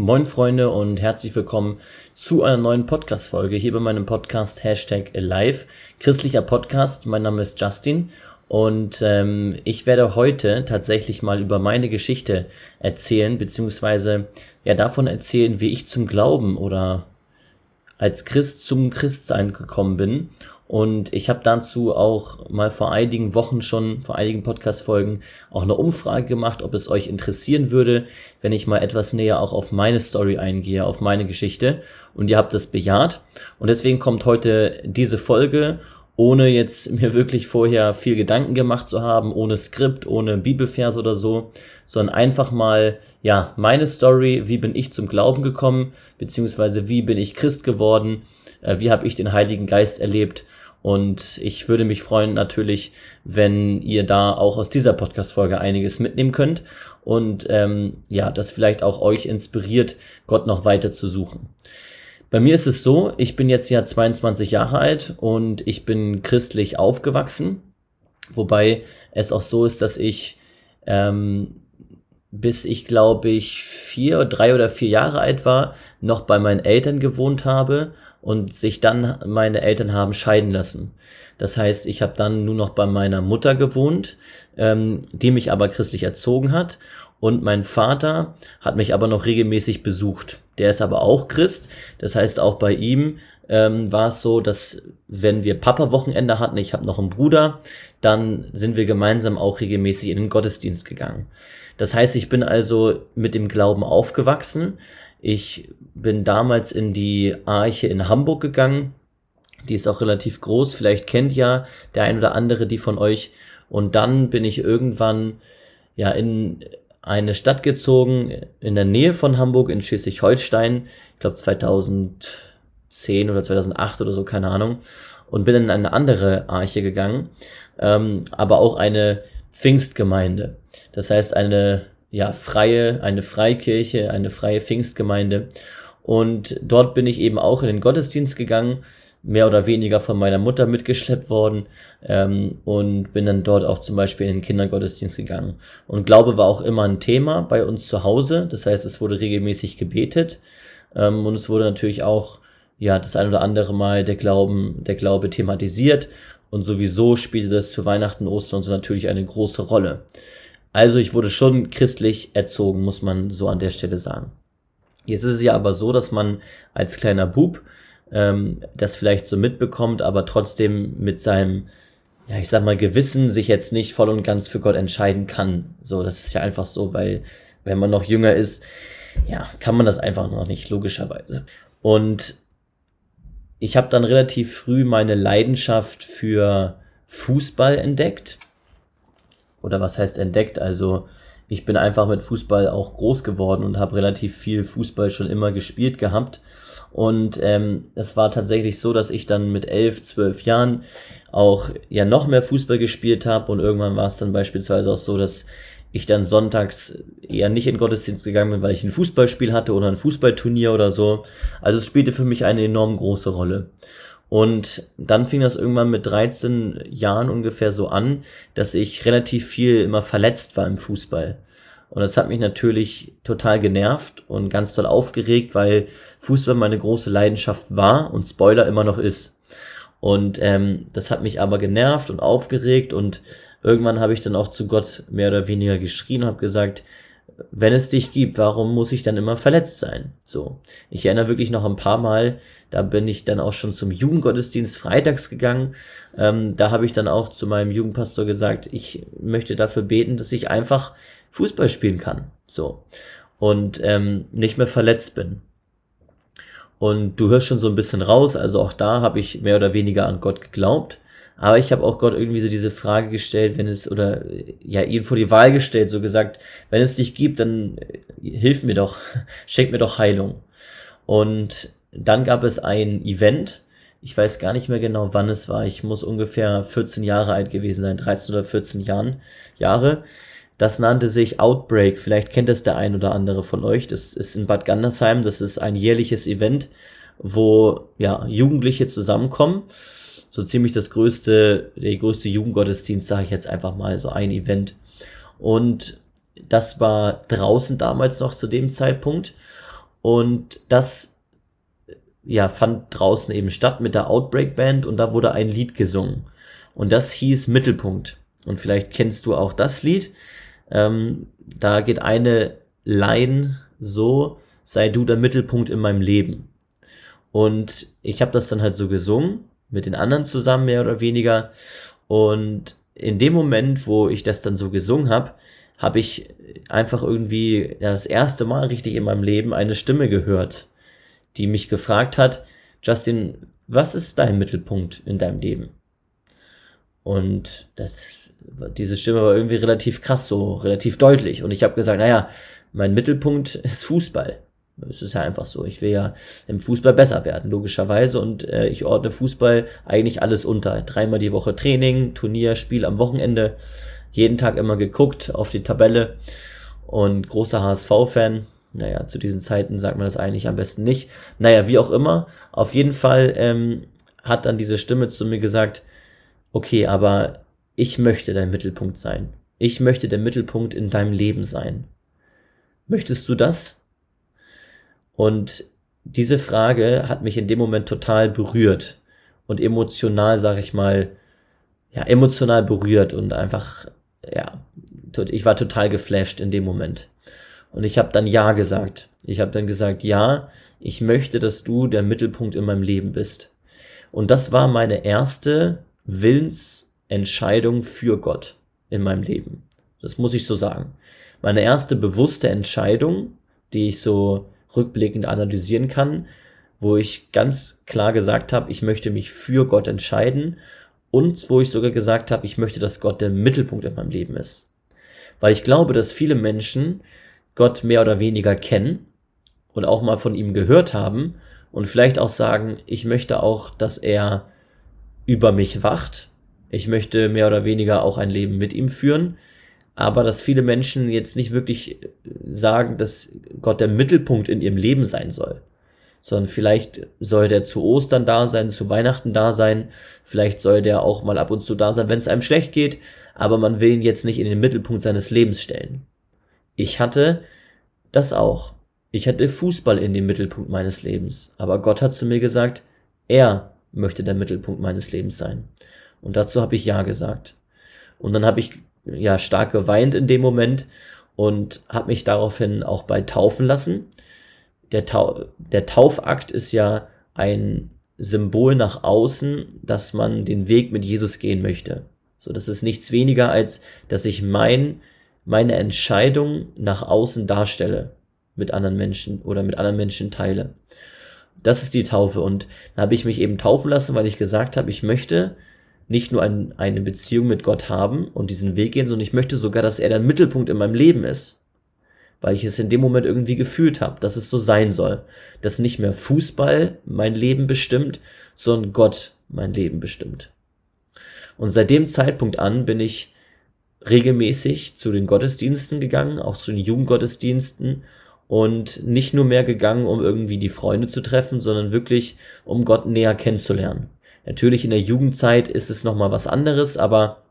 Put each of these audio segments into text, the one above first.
Moin Freunde und herzlich willkommen zu einer neuen Podcast-Folge hier bei meinem Podcast Hashtag Alive, christlicher Podcast. Mein Name ist Justin und ähm, ich werde heute tatsächlich mal über meine Geschichte erzählen, beziehungsweise ja davon erzählen, wie ich zum Glauben oder als Christ zum Christsein gekommen bin. Und ich habe dazu auch mal vor einigen Wochen schon, vor einigen Podcast-Folgen, auch eine Umfrage gemacht, ob es euch interessieren würde, wenn ich mal etwas näher auch auf meine Story eingehe, auf meine Geschichte. Und ihr habt das bejaht. Und deswegen kommt heute diese Folge ohne jetzt mir wirklich vorher viel Gedanken gemacht zu haben, ohne Skript, ohne Bibelvers oder so, sondern einfach mal, ja, meine Story, wie bin ich zum Glauben gekommen, beziehungsweise wie bin ich Christ geworden, äh, wie habe ich den Heiligen Geist erlebt und ich würde mich freuen natürlich, wenn ihr da auch aus dieser Podcast-Folge einiges mitnehmen könnt und ähm, ja, das vielleicht auch euch inspiriert, Gott noch weiter zu suchen. Bei mir ist es so, ich bin jetzt ja 22 Jahre alt und ich bin christlich aufgewachsen, wobei es auch so ist, dass ich ähm, bis ich glaube ich vier, drei oder vier Jahre alt war, noch bei meinen Eltern gewohnt habe und sich dann meine Eltern haben scheiden lassen. Das heißt, ich habe dann nur noch bei meiner Mutter gewohnt, ähm, die mich aber christlich erzogen hat und mein Vater hat mich aber noch regelmäßig besucht. Der ist aber auch Christ. Das heißt, auch bei ihm ähm, war es so, dass wenn wir Papa-Wochenende hatten, ich habe noch einen Bruder, dann sind wir gemeinsam auch regelmäßig in den Gottesdienst gegangen. Das heißt, ich bin also mit dem Glauben aufgewachsen. Ich bin damals in die Arche in Hamburg gegangen. Die ist auch relativ groß. Vielleicht kennt ja der ein oder andere die von euch. Und dann bin ich irgendwann ja in eine Stadt gezogen in der Nähe von Hamburg in Schleswig-Holstein, ich glaube 2010 oder 2008 oder so, keine Ahnung, und bin in eine andere Arche gegangen, ähm, aber auch eine Pfingstgemeinde. Das heißt eine ja freie, eine Freikirche, eine freie Pfingstgemeinde. Und dort bin ich eben auch in den Gottesdienst gegangen mehr oder weniger von meiner Mutter mitgeschleppt worden ähm, und bin dann dort auch zum Beispiel in den Kindergottesdienst gegangen. Und Glaube war auch immer ein Thema bei uns zu Hause. Das heißt, es wurde regelmäßig gebetet ähm, und es wurde natürlich auch ja das ein oder andere Mal der Glauben, der Glaube thematisiert und sowieso spielte das zu Weihnachten, Ostern und so natürlich eine große Rolle. Also ich wurde schon christlich erzogen, muss man so an der Stelle sagen. Jetzt ist es ja aber so, dass man als kleiner Bub ähm, das vielleicht so mitbekommt, aber trotzdem mit seinem, ja, ich sag mal, Gewissen sich jetzt nicht voll und ganz für Gott entscheiden kann. So, das ist ja einfach so, weil wenn man noch jünger ist, ja, kann man das einfach noch nicht, logischerweise. Und ich habe dann relativ früh meine Leidenschaft für Fußball entdeckt. Oder was heißt entdeckt? Also ich bin einfach mit Fußball auch groß geworden und habe relativ viel Fußball schon immer gespielt gehabt. Und ähm, es war tatsächlich so, dass ich dann mit elf, zwölf Jahren auch ja noch mehr Fußball gespielt habe und irgendwann war es dann beispielsweise auch so, dass ich dann sonntags eher nicht in Gottesdienst gegangen bin, weil ich ein Fußballspiel hatte oder ein Fußballturnier oder so. Also es spielte für mich eine enorm große Rolle. Und dann fing das irgendwann mit 13 Jahren ungefähr so an, dass ich relativ viel immer verletzt war im Fußball. Und das hat mich natürlich total genervt und ganz toll aufgeregt, weil Fußball meine große Leidenschaft war und Spoiler immer noch ist. Und ähm, das hat mich aber genervt und aufgeregt und irgendwann habe ich dann auch zu Gott mehr oder weniger geschrien und habe gesagt, wenn es dich gibt, warum muss ich dann immer verletzt sein? So. Ich erinnere wirklich noch ein paar Mal, da bin ich dann auch schon zum Jugendgottesdienst freitags gegangen. Ähm, da habe ich dann auch zu meinem Jugendpastor gesagt, ich möchte dafür beten, dass ich einfach Fußball spielen kann. So. Und ähm, nicht mehr verletzt bin. Und du hörst schon so ein bisschen raus, also auch da habe ich mehr oder weniger an Gott geglaubt. Aber ich habe auch Gott irgendwie so diese Frage gestellt, wenn es, oder ja, ihn vor die Wahl gestellt, so gesagt, wenn es dich gibt, dann äh, hilf mir doch, schenk mir doch Heilung. Und dann gab es ein Event, ich weiß gar nicht mehr genau, wann es war. Ich muss ungefähr 14 Jahre alt gewesen sein, 13 oder 14 Jahren, Jahre. Das nannte sich Outbreak. Vielleicht kennt es der ein oder andere von euch. Das ist in Bad Gandersheim. Das ist ein jährliches Event, wo ja Jugendliche zusammenkommen. So ziemlich das größte, der größte Jugendgottesdienst, sage ich jetzt einfach mal, so ein Event. Und das war draußen damals noch zu dem Zeitpunkt. Und das ja, fand draußen eben statt mit der Outbreak Band und da wurde ein Lied gesungen. Und das hieß Mittelpunkt. Und vielleicht kennst du auch das Lied. Ähm, da geht eine Line so, sei du der Mittelpunkt in meinem Leben. Und ich habe das dann halt so gesungen, mit den anderen zusammen mehr oder weniger. Und in dem Moment, wo ich das dann so gesungen habe, habe ich einfach irgendwie ja, das erste Mal richtig in meinem Leben eine Stimme gehört, die mich gefragt hat, Justin, was ist dein Mittelpunkt in deinem Leben? Und das, diese Stimme war irgendwie relativ krass, so relativ deutlich. Und ich habe gesagt, naja, mein Mittelpunkt ist Fußball. Es ist ja einfach so. Ich will ja im Fußball besser werden, logischerweise. Und äh, ich ordne Fußball eigentlich alles unter. Dreimal die Woche Training, Turnier, Spiel am Wochenende. Jeden Tag immer geguckt auf die Tabelle. Und großer HSV-Fan. Naja, zu diesen Zeiten sagt man das eigentlich am besten nicht. Naja, wie auch immer. Auf jeden Fall ähm, hat dann diese Stimme zu mir gesagt, okay, aber ich möchte dein Mittelpunkt sein. Ich möchte der Mittelpunkt in deinem Leben sein. Möchtest du das? Und diese Frage hat mich in dem Moment total berührt und emotional, sag ich mal, ja, emotional berührt und einfach, ja, ich war total geflasht in dem Moment. Und ich habe dann Ja gesagt. Ich habe dann gesagt, ja, ich möchte, dass du der Mittelpunkt in meinem Leben bist. Und das war meine erste Willensentscheidung für Gott in meinem Leben. Das muss ich so sagen. Meine erste bewusste Entscheidung, die ich so rückblickend analysieren kann, wo ich ganz klar gesagt habe, ich möchte mich für Gott entscheiden und wo ich sogar gesagt habe, ich möchte, dass Gott der Mittelpunkt in meinem Leben ist. Weil ich glaube, dass viele Menschen Gott mehr oder weniger kennen und auch mal von ihm gehört haben und vielleicht auch sagen, ich möchte auch, dass er über mich wacht. Ich möchte mehr oder weniger auch ein Leben mit ihm führen aber dass viele Menschen jetzt nicht wirklich äh, sagen, dass Gott der Mittelpunkt in ihrem Leben sein soll, sondern vielleicht soll der zu Ostern da sein, zu Weihnachten da sein, vielleicht soll der auch mal ab und zu da sein, wenn es einem schlecht geht, aber man will ihn jetzt nicht in den Mittelpunkt seines Lebens stellen. Ich hatte das auch. Ich hatte Fußball in den Mittelpunkt meines Lebens, aber Gott hat zu mir gesagt, er möchte der Mittelpunkt meines Lebens sein. Und dazu habe ich Ja gesagt. Und dann habe ich ja stark geweint in dem Moment und habe mich daraufhin auch bei taufen lassen. Der, Tau der Taufakt ist ja ein Symbol nach außen, dass man den Weg mit Jesus gehen möchte. So, das ist nichts weniger als, dass ich mein, meine Entscheidung nach außen darstelle mit anderen Menschen oder mit anderen Menschen teile. Das ist die Taufe und da habe ich mich eben taufen lassen, weil ich gesagt habe, ich möchte nicht nur ein, eine Beziehung mit Gott haben und diesen Weg gehen, sondern ich möchte sogar, dass er der Mittelpunkt in meinem Leben ist. Weil ich es in dem Moment irgendwie gefühlt habe, dass es so sein soll. Dass nicht mehr Fußball mein Leben bestimmt, sondern Gott mein Leben bestimmt. Und seit dem Zeitpunkt an bin ich regelmäßig zu den Gottesdiensten gegangen, auch zu den Jugendgottesdiensten und nicht nur mehr gegangen, um irgendwie die Freunde zu treffen, sondern wirklich, um Gott näher kennenzulernen. Natürlich in der Jugendzeit ist es nochmal was anderes, aber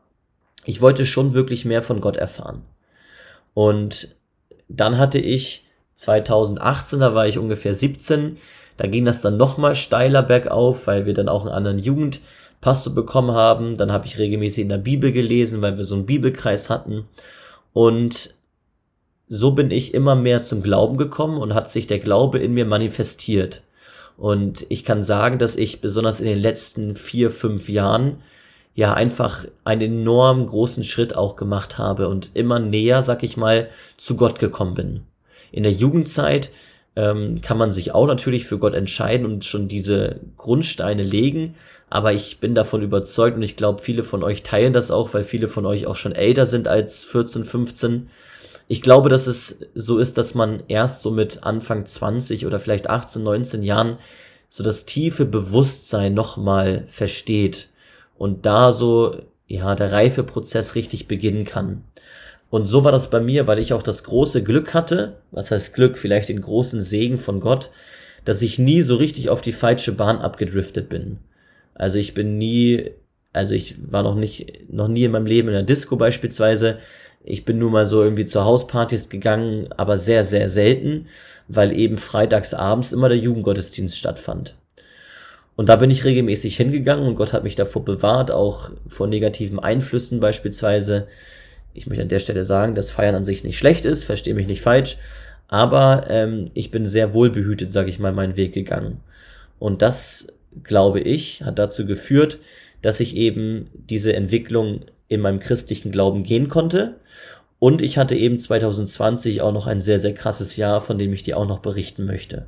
ich wollte schon wirklich mehr von Gott erfahren. Und dann hatte ich 2018, da war ich ungefähr 17, da ging das dann nochmal steiler bergauf, weil wir dann auch einen anderen Jugendpastor bekommen haben. Dann habe ich regelmäßig in der Bibel gelesen, weil wir so einen Bibelkreis hatten. Und so bin ich immer mehr zum Glauben gekommen und hat sich der Glaube in mir manifestiert. Und ich kann sagen, dass ich besonders in den letzten vier, fünf Jahren ja einfach einen enorm großen Schritt auch gemacht habe und immer näher, sag ich mal, zu Gott gekommen bin. In der Jugendzeit ähm, kann man sich auch natürlich für Gott entscheiden und schon diese Grundsteine legen, aber ich bin davon überzeugt und ich glaube, viele von euch teilen das auch, weil viele von euch auch schon älter sind als 14, 15, ich glaube, dass es so ist, dass man erst so mit Anfang 20 oder vielleicht 18, 19 Jahren so das tiefe Bewusstsein nochmal versteht und da so, ja, der Reifeprozess richtig beginnen kann. Und so war das bei mir, weil ich auch das große Glück hatte, was heißt Glück, vielleicht den großen Segen von Gott, dass ich nie so richtig auf die falsche Bahn abgedriftet bin. Also ich bin nie, also ich war noch nicht, noch nie in meinem Leben in der Disco beispielsweise, Ich bin nur mal so irgendwie zu Hauspartys gegangen, aber sehr, sehr selten, weil eben freitags abends immer der Jugendgottesdienst stattfand. Und da bin ich regelmäßig hingegangen und Gott hat mich davor bewahrt, auch vor negativen Einflüssen beispielsweise. Ich möchte an der Stelle sagen, dass Feiern an sich nicht schlecht ist, verstehe mich nicht falsch, aber ähm, ich bin sehr wohlbehütet, sage ich mal, meinen Weg gegangen. Und das, glaube ich, hat dazu geführt, dass ich eben diese Entwicklung in meinem christlichen Glauben gehen konnte. Und ich hatte eben 2020 auch noch ein sehr, sehr krasses Jahr, von dem ich dir auch noch berichten möchte.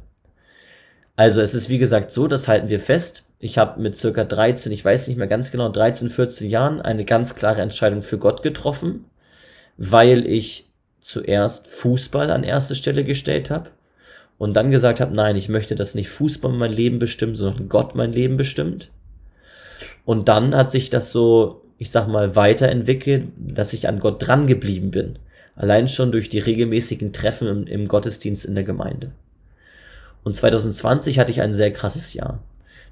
Also es ist wie gesagt so, das halten wir fest. Ich habe mit circa 13, ich weiß nicht mehr ganz genau, 13, 14 Jahren eine ganz klare Entscheidung für Gott getroffen, weil ich zuerst Fußball an erste Stelle gestellt habe und dann gesagt habe, nein, ich möchte, dass nicht Fußball mein Leben bestimmt, sondern Gott mein Leben bestimmt. Und dann hat sich das so, ich sag mal, weiterentwickelt, dass ich an Gott dran geblieben bin. Allein schon durch die regelmäßigen Treffen im, im Gottesdienst in der Gemeinde. Und 2020 hatte ich ein sehr krasses Jahr.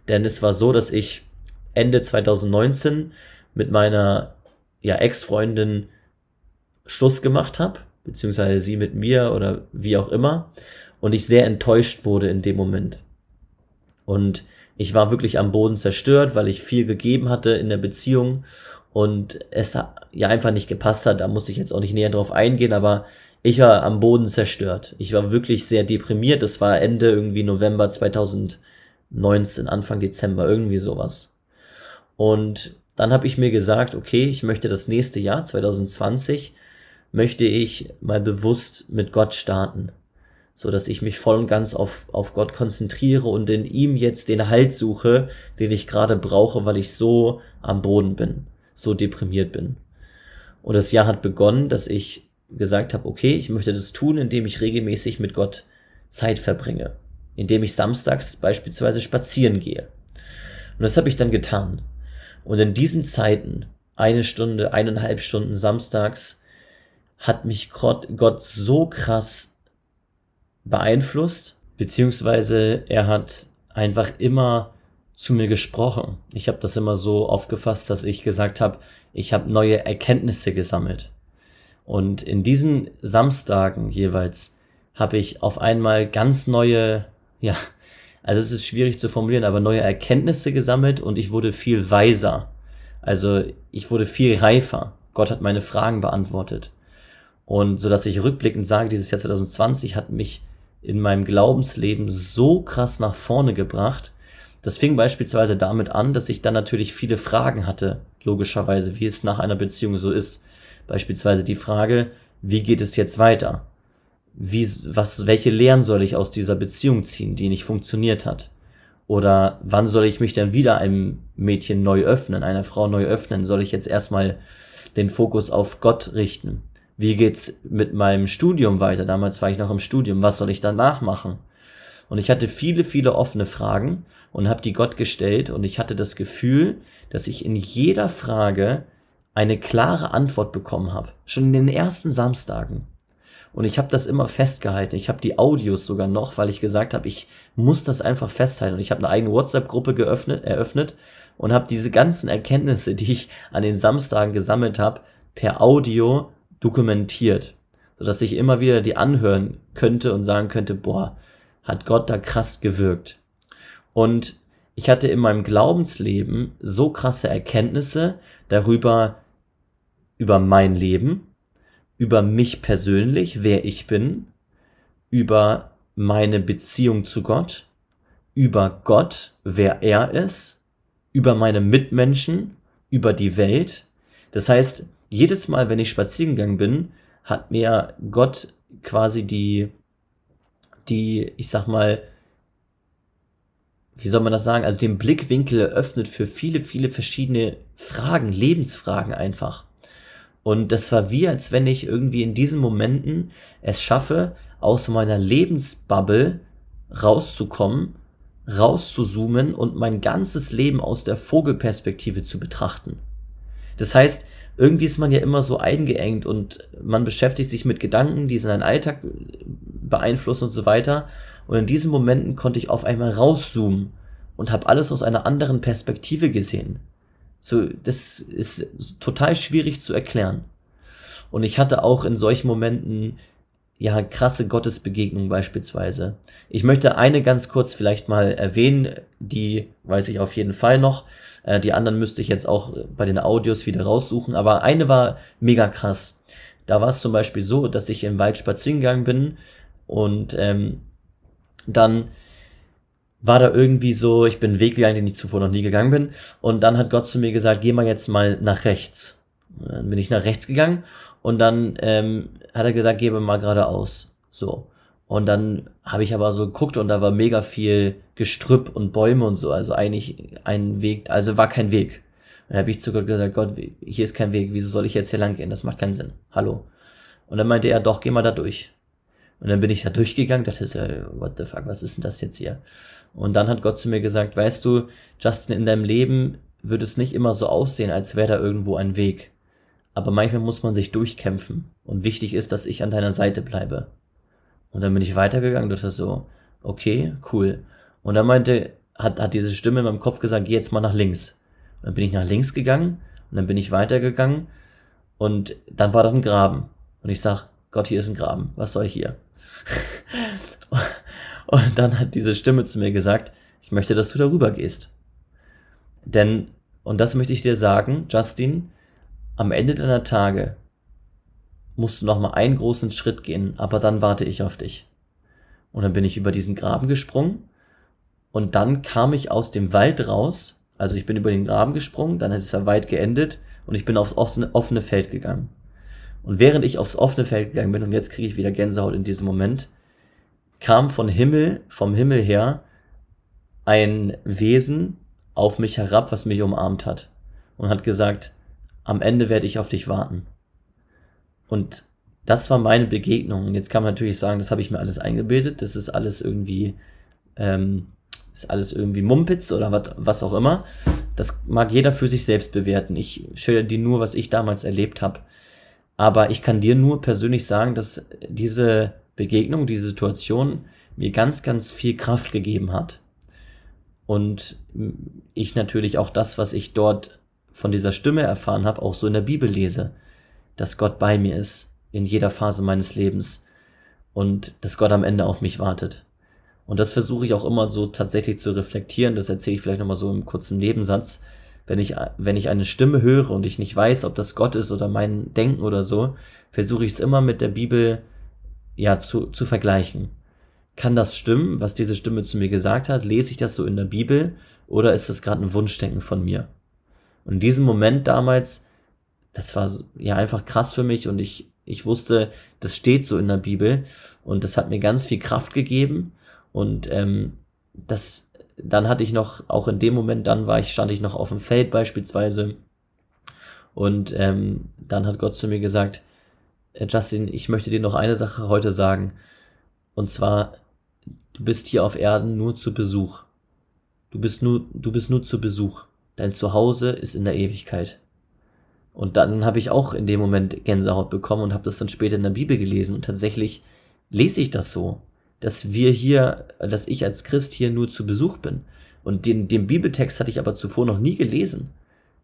Denn es war so, dass ich Ende 2019 mit meiner ja, Ex-Freundin Schluss gemacht habe, beziehungsweise sie mit mir oder wie auch immer. Und ich sehr enttäuscht wurde in dem Moment. Und ich war wirklich am Boden zerstört, weil ich viel gegeben hatte in der Beziehung und es ja einfach nicht gepasst hat. Da muss ich jetzt auch nicht näher drauf eingehen, aber ich war am Boden zerstört. Ich war wirklich sehr deprimiert. Das war Ende irgendwie November 2019, Anfang Dezember, irgendwie sowas. Und dann habe ich mir gesagt, okay, ich möchte das nächste Jahr, 2020, möchte ich mal bewusst mit Gott starten. So dass ich mich voll und ganz auf, auf Gott konzentriere und in ihm jetzt den Halt suche, den ich gerade brauche, weil ich so am Boden bin, so deprimiert bin. Und das Jahr hat begonnen, dass ich gesagt habe, okay, ich möchte das tun, indem ich regelmäßig mit Gott Zeit verbringe, indem ich samstags beispielsweise spazieren gehe. Und das habe ich dann getan. Und in diesen Zeiten, eine Stunde, eineinhalb Stunden samstags, hat mich Gott so krass beeinflusst, beziehungsweise er hat einfach immer zu mir gesprochen. Ich habe das immer so aufgefasst, dass ich gesagt habe, ich habe neue Erkenntnisse gesammelt. Und in diesen Samstagen jeweils habe ich auf einmal ganz neue, ja, also es ist schwierig zu formulieren, aber neue Erkenntnisse gesammelt und ich wurde viel weiser. Also ich wurde viel reifer. Gott hat meine Fragen beantwortet. Und so dass ich rückblickend sage, dieses Jahr 2020 hat mich in meinem Glaubensleben so krass nach vorne gebracht. Das fing beispielsweise damit an, dass ich dann natürlich viele Fragen hatte, logischerweise, wie es nach einer Beziehung so ist. Beispielsweise die Frage, wie geht es jetzt weiter? Wie, was, welche Lehren soll ich aus dieser Beziehung ziehen, die nicht funktioniert hat? Oder wann soll ich mich dann wieder einem Mädchen neu öffnen, einer Frau neu öffnen? Soll ich jetzt erstmal den Fokus auf Gott richten? Wie geht's mit meinem Studium weiter? Damals war ich noch im Studium. Was soll ich danach machen? Und ich hatte viele, viele offene Fragen und habe die Gott gestellt und ich hatte das Gefühl, dass ich in jeder Frage eine klare Antwort bekommen habe. Schon in den ersten Samstagen. Und ich habe das immer festgehalten. Ich habe die Audios sogar noch, weil ich gesagt habe, ich muss das einfach festhalten. Und ich habe eine eigene WhatsApp-Gruppe geöffnet, eröffnet und habe diese ganzen Erkenntnisse, die ich an den Samstagen gesammelt habe, per Audio dokumentiert, sodass ich immer wieder die anhören könnte und sagen könnte, boah, hat Gott da krass gewirkt. Und ich hatte in meinem Glaubensleben so krasse Erkenntnisse darüber, über mein Leben, über mich persönlich, wer ich bin, über meine Beziehung zu Gott, über Gott, wer er ist, über meine Mitmenschen, über die Welt. Das heißt, jedes Mal, wenn ich spazieren gegangen bin, hat mir Gott quasi die, die, ich sag mal, wie soll man das sagen, also den Blickwinkel eröffnet für viele, viele verschiedene Fragen, Lebensfragen einfach. Und das war wie, als wenn ich irgendwie in diesen Momenten es schaffe, aus meiner Lebensbubble rauszukommen, rauszuzoomen und mein ganzes Leben aus der Vogelperspektive zu betrachten. Das heißt, irgendwie ist man ja immer so eingeengt und man beschäftigt sich mit Gedanken, die seinen Alltag beeinflussen und so weiter. Und in diesen Momenten konnte ich auf einmal rauszoomen und habe alles aus einer anderen Perspektive gesehen. So, das ist total schwierig zu erklären. Und ich hatte auch in solchen Momenten ja krasse Gottesbegegnungen beispielsweise. Ich möchte eine ganz kurz vielleicht mal erwähnen, die weiß ich auf jeden Fall noch. Äh, die anderen müsste ich jetzt auch bei den Audios wieder raussuchen, aber eine war mega krass. Da war es zum Beispiel so, dass ich im Wald spazieren gegangen bin und ähm, dann war da irgendwie so, ich bin einen Weg gegangen, den ich zuvor noch nie gegangen bin. Und dann hat Gott zu mir gesagt, geh mal jetzt mal nach rechts. Dann bin ich nach rechts gegangen und dann ähm, hat er gesagt, gebe mal geradeaus. So. Und dann habe ich aber so geguckt und da war mega viel Gestrüpp und Bäume und so. Also eigentlich ein Weg, also war kein Weg. Und dann habe ich zu Gott gesagt, Gott, hier ist kein Weg, wieso soll ich jetzt hier lang gehen? Das macht keinen Sinn. Hallo. Und dann meinte er, doch, geh mal da durch. Und dann bin ich da durchgegangen, dachte so, what the fuck, was ist denn das jetzt hier? Und dann hat Gott zu mir gesagt, weißt du, Justin, in deinem Leben wird es nicht immer so aussehen, als wäre da irgendwo ein Weg. Aber manchmal muss man sich durchkämpfen. Und wichtig ist, dass ich an deiner Seite bleibe. Und dann bin ich weitergegangen, dachte so, okay, cool. Und dann meinte, hat, hat diese Stimme in meinem Kopf gesagt, geh jetzt mal nach links. Und dann bin ich nach links gegangen und dann bin ich weitergegangen und dann war da ein Graben. Und ich sag, Gott, hier ist ein Graben. Was soll ich hier? Und dann hat diese Stimme zu mir gesagt, ich möchte, dass du darüber gehst. Denn, und das möchte ich dir sagen, Justin, am Ende deiner Tage musst du noch mal einen großen Schritt gehen, aber dann warte ich auf dich. Und dann bin ich über diesen Graben gesprungen und dann kam ich aus dem Wald raus, also ich bin über den Graben gesprungen, dann hat dieser Wald geendet und ich bin aufs offene Feld gegangen. Und während ich aufs offene Feld gegangen bin, und jetzt kriege ich wieder Gänsehaut in diesem Moment, kam von Himmel, vom Himmel her, ein Wesen auf mich herab, was mich umarmt hat und hat gesagt, am Ende werde ich auf dich warten. Und das war meine Begegnung. Und jetzt kann man natürlich sagen, das habe ich mir alles eingebildet, das ist alles irgendwie, ähm, ist alles irgendwie Mumpitz oder wat, was auch immer. Das mag jeder für sich selbst bewerten. Ich schilder dir nur, was ich damals erlebt habe. Aber ich kann dir nur persönlich sagen, dass diese Begegnung, diese Situation mir ganz, ganz viel Kraft gegeben hat. Und ich natürlich auch das, was ich dort von dieser Stimme erfahren habe, auch so in der Bibel lese, dass Gott bei mir ist in jeder Phase meines Lebens und dass Gott am Ende auf mich wartet. Und das versuche ich auch immer so tatsächlich zu reflektieren. Das erzähle ich vielleicht nochmal so im kurzen Nebensatz. Wenn ich, wenn ich eine Stimme höre und ich nicht weiß, ob das Gott ist oder mein Denken oder so, versuche ich es immer mit der Bibel ja, zu, zu vergleichen. Kann das stimmen, was diese Stimme zu mir gesagt hat? Lese ich das so in der Bibel oder ist das gerade ein Wunschdenken von mir? Und in diesem Moment damals, das war ja einfach krass für mich und ich, ich wusste, das steht so in der Bibel und das hat mir ganz viel Kraft gegeben und ähm, das, dann hatte ich noch, auch in dem Moment, dann war ich, stand ich noch auf dem Feld beispielsweise und ähm, dann hat Gott zu mir gesagt, äh, Justin, ich möchte dir noch eine Sache heute sagen. Und zwar, du bist hier auf Erden nur zu Besuch. Du bist nur, du bist nur zu Besuch. Dein Zuhause ist in der Ewigkeit. Und dann habe ich auch in dem Moment Gänsehaut bekommen und habe das dann später in der Bibel gelesen. Und tatsächlich lese ich das so, dass wir hier, dass ich als Christ hier nur zu Besuch bin. Und den, den Bibeltext hatte ich aber zuvor noch nie gelesen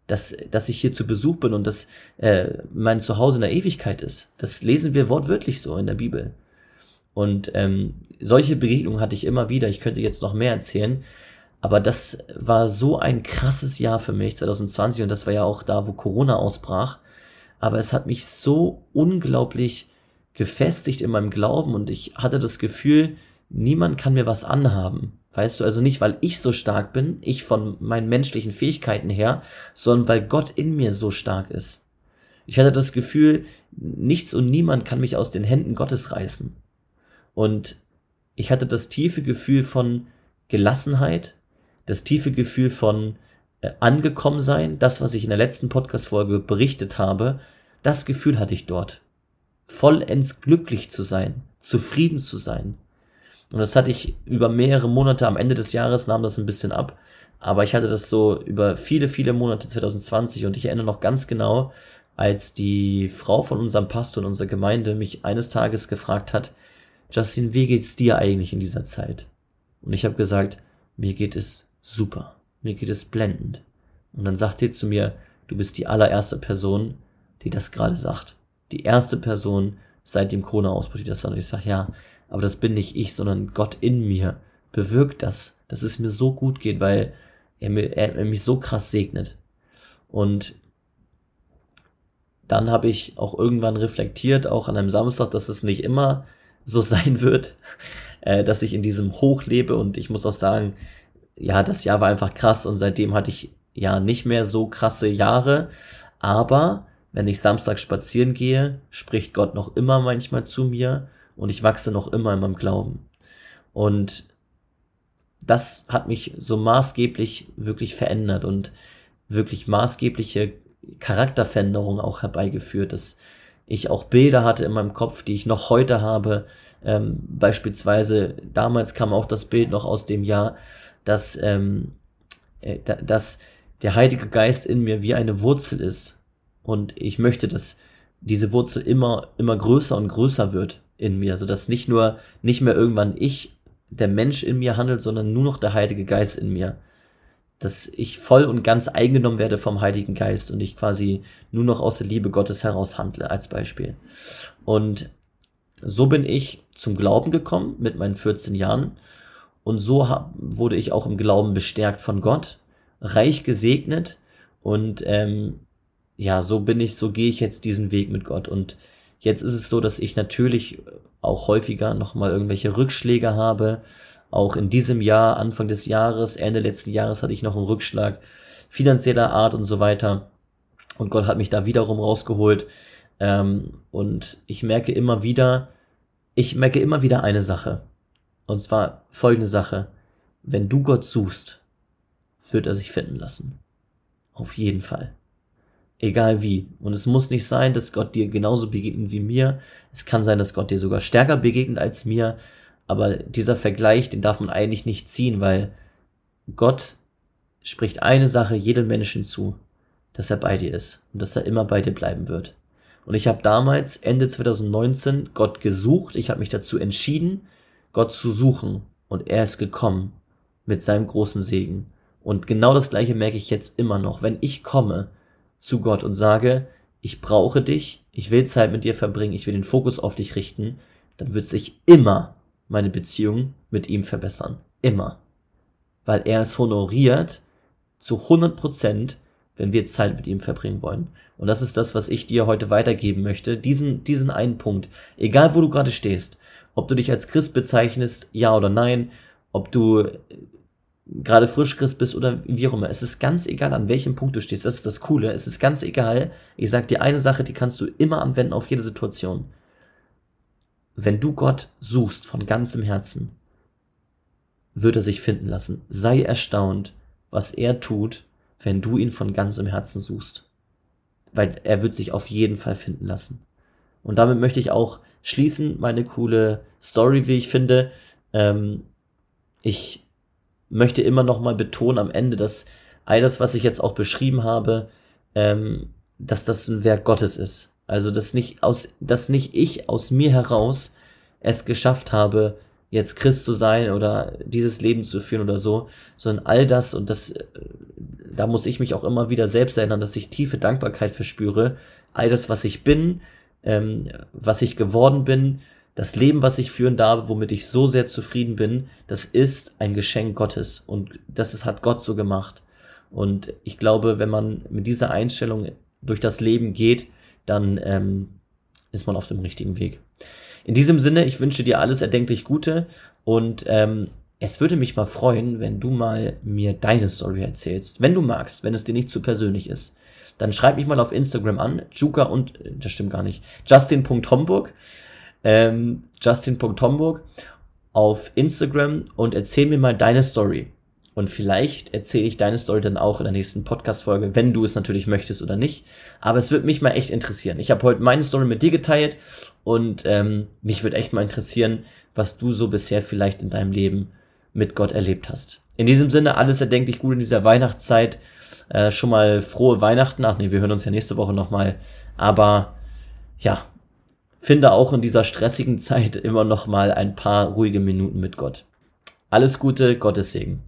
dass, dass ich hier zu Besuch bin und dass äh, mein Zuhause in der Ewigkeit ist. Das lesen wir wortwörtlich so in der Bibel. Und ähm, solche Begegnungen hatte ich immer wieder. Ich könnte jetzt noch mehr erzählen. Aber das war so ein krasses Jahr für mich, 2020. Und das war ja auch da, wo Corona ausbrach. Aber es hat mich so unglaublich gefestigt in meinem Glauben. Und ich hatte das Gefühl, niemand kann mir was anhaben. Weißt du, also nicht, weil ich so stark bin, ich von meinen menschlichen Fähigkeiten her, sondern weil Gott in mir so stark ist. Ich hatte das Gefühl, nichts und niemand kann mich aus den Händen Gottes reißen. Und ich hatte das tiefe Gefühl von Gelassenheit, das tiefe Gefühl von äh, angekommen sein, das, was ich in der letzten Podcast-Folge berichtet habe, das Gefühl hatte ich dort. Vollends glücklich zu sein, zufrieden zu sein. Und das hatte ich über mehrere Monate, am Ende des Jahres nahm das ein bisschen ab, aber ich hatte das so über viele, viele Monate 2020 und ich erinnere noch ganz genau, als die Frau von unserem Pastor in unserer Gemeinde mich eines Tages gefragt hat, Justin, wie geht's dir eigentlich in dieser Zeit? Und ich habe gesagt, mir geht es super, mir geht es blendend. Und dann sagt sie zu mir, du bist die allererste Person, die das gerade sagt. die erste Person seit dem Corona-Ausbruch, die das sagt. Und ich sage, ja, aber das bin nicht ich, sondern Gott in mir bewirkt das, dass es mir so gut geht, weil er, mir, er mich so krass segnet. Und dann habe ich auch irgendwann reflektiert, auch an einem Samstag, dass es nicht immer so sein wird, äh, dass ich in diesem Hoch lebe. Und ich muss auch sagen, ja, das Jahr war einfach krass und seitdem hatte ich ja nicht mehr so krasse Jahre. Aber wenn ich Samstag spazieren gehe, spricht Gott noch immer manchmal zu mir und ich wachse noch immer in meinem Glauben. Und das hat mich so maßgeblich wirklich verändert und wirklich maßgebliche Charakterveränderung auch herbeigeführt, dass ich auch Bilder hatte in meinem Kopf, die ich noch heute habe. Ähm, beispielsweise, damals kam auch das Bild noch aus dem Jahr, dass, ähm, äh, dass der Heilige Geist in mir wie eine Wurzel ist. Und ich möchte, dass diese Wurzel immer, immer größer und größer wird in mir, sodass nicht nur, nicht mehr irgendwann ich, der Mensch in mir handelt, sondern nur noch der Heilige Geist in mir dass ich voll und ganz eingenommen werde vom Heiligen Geist und ich quasi nur noch aus der Liebe Gottes heraus handle, als Beispiel. Und so bin ich zum Glauben gekommen mit meinen 14 Jahren und so wurde ich auch im Glauben bestärkt von Gott, reich gesegnet und ähm, ja, so bin ich, so gehe ich jetzt diesen Weg mit Gott und jetzt ist es so, dass ich natürlich auch häufiger nochmal irgendwelche Rückschläge habe, auch in diesem Jahr, Anfang des Jahres, Ende letzten Jahres hatte ich noch einen Rückschlag finanzieller Art und so weiter. Und Gott hat mich da wiederum rausgeholt. Ähm, und ich merke immer wieder, ich merke immer wieder eine Sache. Und zwar folgende Sache. Wenn du Gott suchst, wird er sich finden lassen. Auf jeden Fall. Egal wie. Und es muss nicht sein, dass Gott dir genauso begegnet wie mir. Es kann sein, dass Gott dir sogar stärker begegnet als mir. Aber dieser Vergleich, den darf man eigentlich nicht ziehen, weil Gott spricht eine Sache jedem Menschen zu, dass er bei dir ist und dass er immer bei dir bleiben wird. Und ich habe damals, Ende 2019, Gott gesucht. Ich habe mich dazu entschieden, Gott zu suchen. Und er ist gekommen mit seinem großen Segen. Und genau das gleiche merke ich jetzt immer noch. Wenn ich komme zu Gott und sage, ich brauche dich, ich will Zeit mit dir verbringen, ich will den Fokus auf dich richten, dann wird sich immer meine Beziehung mit ihm verbessern. Immer. Weil er es honoriert zu 100 Prozent, wenn wir Zeit mit ihm verbringen wollen. Und das ist das, was ich dir heute weitergeben möchte. Diesen, diesen einen Punkt. Egal wo du gerade stehst. Ob du dich als Christ bezeichnest, ja oder nein. Ob du gerade frisch Christ bist oder wie auch immer. Es ist ganz egal, an welchem Punkt du stehst. Das ist das Coole. Es ist ganz egal. Ich sag dir eine Sache, die kannst du immer anwenden auf jede Situation wenn du Gott suchst von ganzem Herzen, wird er sich finden lassen. Sei erstaunt, was er tut, wenn du ihn von ganzem Herzen suchst. Weil er wird sich auf jeden Fall finden lassen. Und damit möchte ich auch schließen, meine coole Story, wie ich finde. Ähm, ich möchte immer noch mal betonen am Ende, dass all das, was ich jetzt auch beschrieben habe, ähm, dass das ein Werk Gottes ist. Also, dass nicht aus, dass nicht ich aus mir heraus es geschafft habe, jetzt Christ zu sein oder dieses Leben zu führen oder so, sondern all das und das, äh, da muss ich mich auch immer wieder selbst erinnern, dass ich tiefe Dankbarkeit verspüre. All das, was ich bin, ähm, was ich geworden bin, das Leben, was ich führen darf, womit ich so sehr zufrieden bin, das ist ein Geschenk Gottes und das ist, hat Gott so gemacht. Und ich glaube, wenn man mit dieser Einstellung durch das Leben geht, dann ähm, ist man auf dem richtigen Weg. In diesem Sinne, ich wünsche dir alles erdenklich Gute und ähm, es würde mich mal freuen, wenn du mal mir deine Story erzählst. Wenn du magst, wenn es dir nicht zu persönlich ist. Dann schreib mich mal auf Instagram an, Juka und, das stimmt gar nicht, Justin.homburg, ähm, Justin.homburg auf Instagram und erzähl mir mal deine Story. Und vielleicht erzähle ich deine Story dann auch in der nächsten Podcast-Folge, wenn du es natürlich möchtest oder nicht. Aber es wird mich mal echt interessieren. Ich habe heute meine Story mit dir geteilt und ähm, mich würde echt mal interessieren, was du so bisher vielleicht in deinem Leben mit Gott erlebt hast. In diesem Sinne, alles erdenklich gut in dieser Weihnachtszeit. Äh, schon mal frohe Weihnachten. Ach nee, wir hören uns ja nächste Woche nochmal. Aber ja, finde auch in dieser stressigen Zeit immer noch mal ein paar ruhige Minuten mit Gott. Alles Gute, Gottes Segen.